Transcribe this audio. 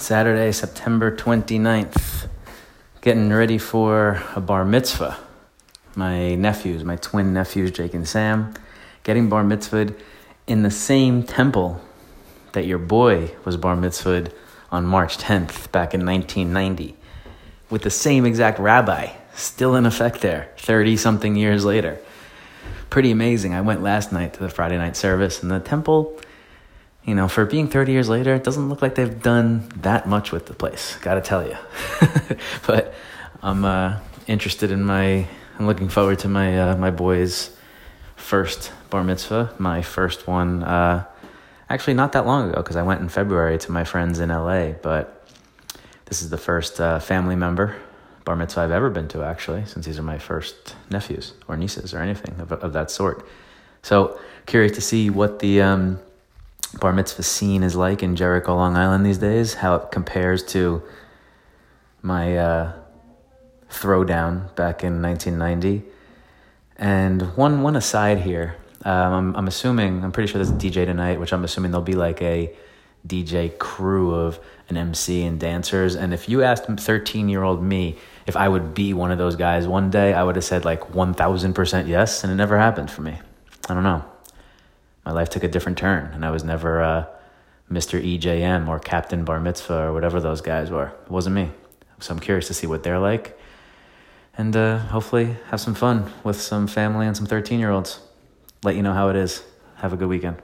Saturday, September 29th. Getting ready for a bar mitzvah. My nephews, my twin nephews, Jake and Sam, getting bar mitzvahed in the same temple that your boy was bar mitzvahed on March 10th back in 1990 with the same exact rabbi still in effect there 30 something years later. Pretty amazing. I went last night to the Friday night service and the temple you know, for being 30 years later, it doesn't look like they've done that much with the place. Gotta tell you. but I'm uh, interested in my, I'm looking forward to my, uh, my boys' first bar mitzvah, my first one, uh, actually not that long ago, because I went in February to my friends in LA, but this is the first uh, family member bar mitzvah I've ever been to, actually, since these are my first nephews or nieces or anything of, of that sort. So curious to see what the, um, bar mitzvah scene is like in Jericho, Long Island these days, how it compares to my uh, throwdown back in 1990. And one one aside here, um, I'm, I'm assuming, I'm pretty sure there's a DJ tonight, which I'm assuming there'll be like a DJ crew of an MC and dancers. And if you asked 13 year old me if I would be one of those guys one day, I would have said like 1000% yes, and it never happened for me. I don't know my life took a different turn, and I was never uh, Mr. EJM or Captain Bar Mitzvah or whatever those guys were. It wasn't me. So I'm curious to see what they're like, and uh, hopefully have some fun with some family and some 13 year olds. Let you know how it is. Have a good weekend.